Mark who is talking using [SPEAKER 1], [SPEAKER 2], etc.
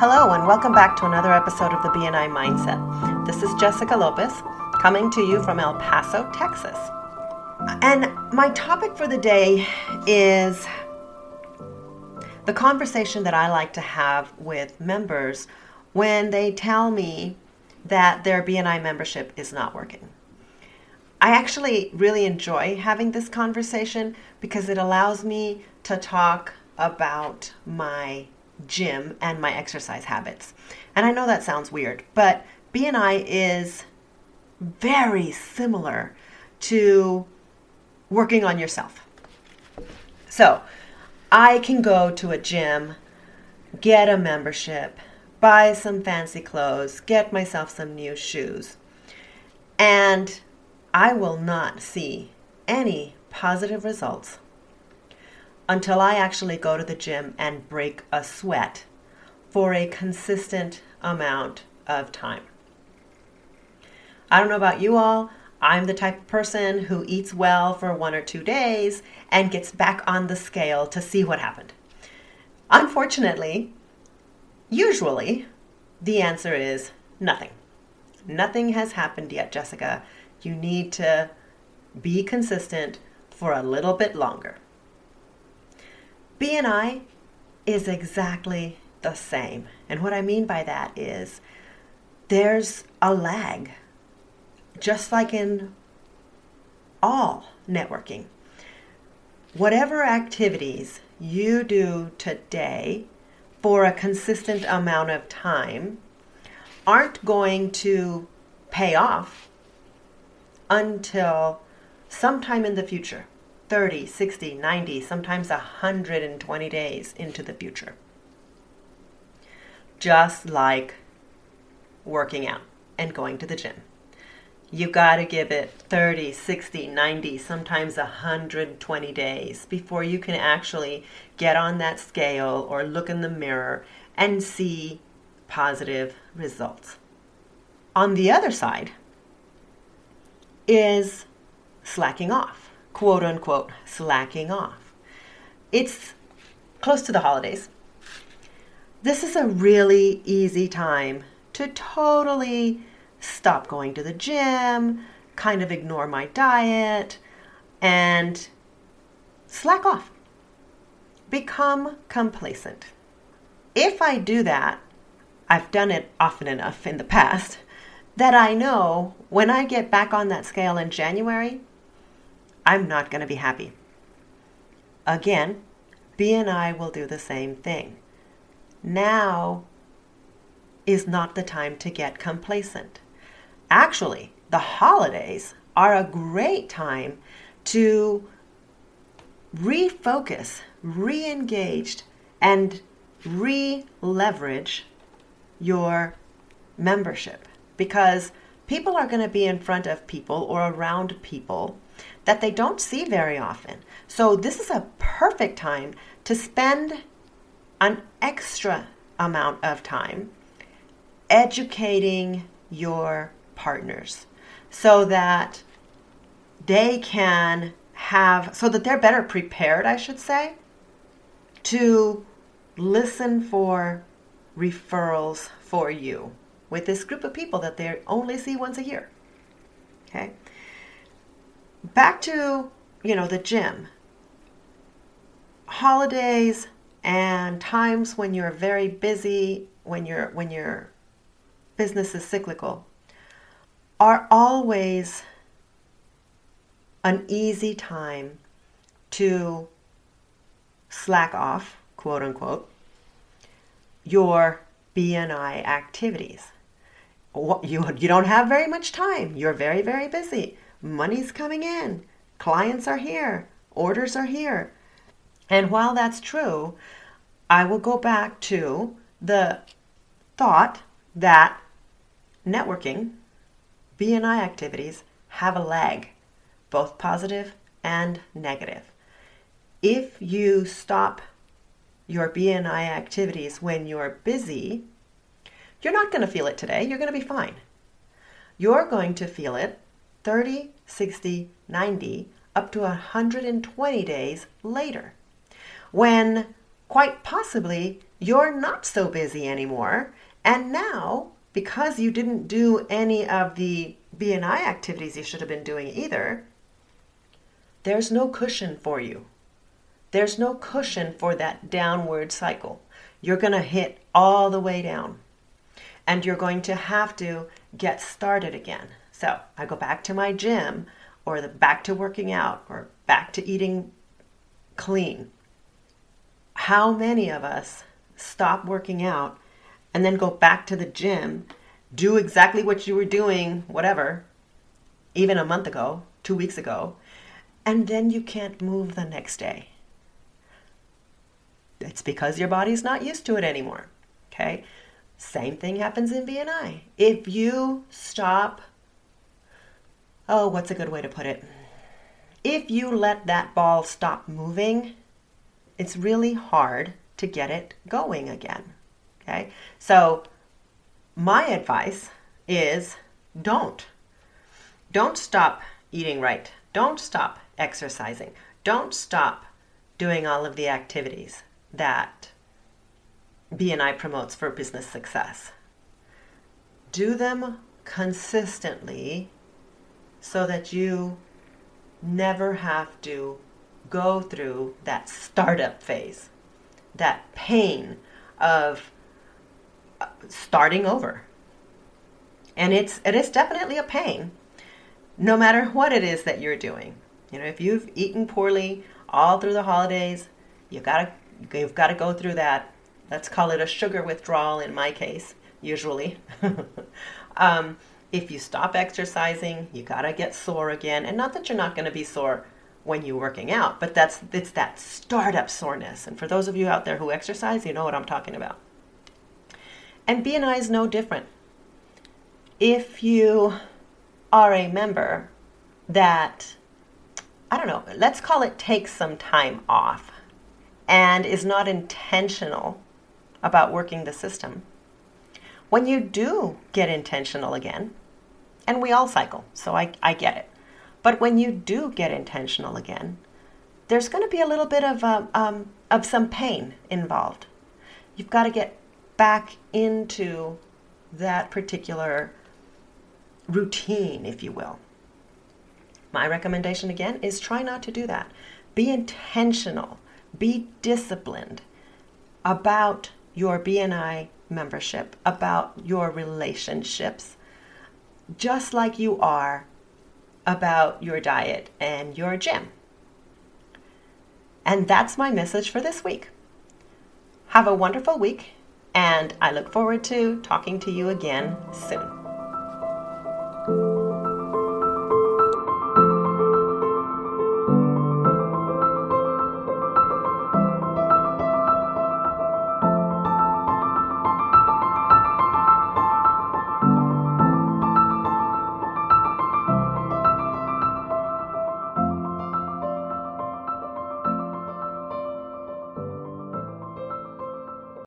[SPEAKER 1] Hello, and welcome back to another episode of the BNI Mindset. This is Jessica Lopez coming to you from El Paso, Texas. And my topic for the day is the conversation that I like to have with members when they tell me that their BNI membership is not working. I actually really enjoy having this conversation because it allows me to talk about my gym and my exercise habits. And I know that sounds weird, but BNI is very similar to working on yourself. So, I can go to a gym, get a membership, buy some fancy clothes, get myself some new shoes, and I will not see any positive results until I actually go to the gym and break a sweat for a consistent amount of time. I don't know about you all. I'm the type of person who eats well for one or two days and gets back on the scale to see what happened. Unfortunately, usually the answer is nothing. Nothing has happened yet, Jessica. You need to be consistent for a little bit longer. BNI is exactly the same. And what I mean by that is there's a lag, just like in all networking. Whatever activities you do today for a consistent amount of time aren't going to pay off until sometime in the future. 30, 60, 90, sometimes 120 days into the future. Just like working out and going to the gym. You got to give it 30, 60, 90, sometimes 120 days before you can actually get on that scale or look in the mirror and see positive results. On the other side is slacking off quote unquote slacking off. It's close to the holidays. This is a really easy time to totally stop going to the gym, kind of ignore my diet, and slack off. Become complacent. If I do that, I've done it often enough in the past that I know when I get back on that scale in January, I'm not going to be happy. Again, BNI will do the same thing. Now is not the time to get complacent. Actually, the holidays are a great time to refocus, re engaged, and re leverage your membership because people are going to be in front of people or around people that they don't see very often. So, this is a perfect time to spend an extra amount of time educating your partners so that they can have, so that they're better prepared, I should say, to listen for referrals for you with this group of people that they only see once a year. Okay? Back to, you know, the gym. Holidays and times when you're very busy, when your when your business is cyclical, are always an easy time to slack off, quote unquote, your BNI activities. You, you don't have very much time. You're very, very busy money's coming in, clients are here, orders are here. And while that's true, I will go back to the thought that networking, BNI activities have a lag, both positive and negative. If you stop your BNI activities when you're busy, you're not going to feel it today. You're going to be fine. You're going to feel it 30, 60, 90, up to 120 days later. When quite possibly you're not so busy anymore. And now, because you didn't do any of the BNI activities you should have been doing either, there's no cushion for you. There's no cushion for that downward cycle. You're going to hit all the way down. And you're going to have to get started again. So I go back to my gym or the back to working out or back to eating clean. How many of us stop working out and then go back to the gym, do exactly what you were doing, whatever, even a month ago, two weeks ago, and then you can't move the next day? It's because your body's not used to it anymore. Okay? Same thing happens in BNI. If you stop, oh, what's a good way to put it? If you let that ball stop moving, it's really hard to get it going again. Okay? So, my advice is don't. Don't stop eating right. Don't stop exercising. Don't stop doing all of the activities that BNI promotes for business success. Do them consistently so that you never have to go through that startup phase, that pain of uh, starting over. And it's it is definitely a pain no matter what it is that you're doing. You know, if you've eaten poorly all through the holidays, you got to you've got to go through that. Let's call it a sugar withdrawal in my case, usually. um, if you stop exercising, you got to get sore again. And not that you're not going to be sore when you're working out, but that's it's that startup soreness. And for those of you out there who exercise, you know what I'm talking about. And BNI is no different. If you are a member that I don't know, let's call it takes some time off and is not intentional about working the system, when you do get intentional again, and we all cycle, so I, I get it, but when you do get intentional again, there's going to be a little bit of, um, um, of some pain involved. You've got to get back into that particular routine, if you will. My recommendation again is try not to do that. Be intentional be disciplined about your BNI membership, about your relationships, just like you are about your diet and your gym. And that's my message for this week. Have a wonderful week, and I look forward to talking to you again soon.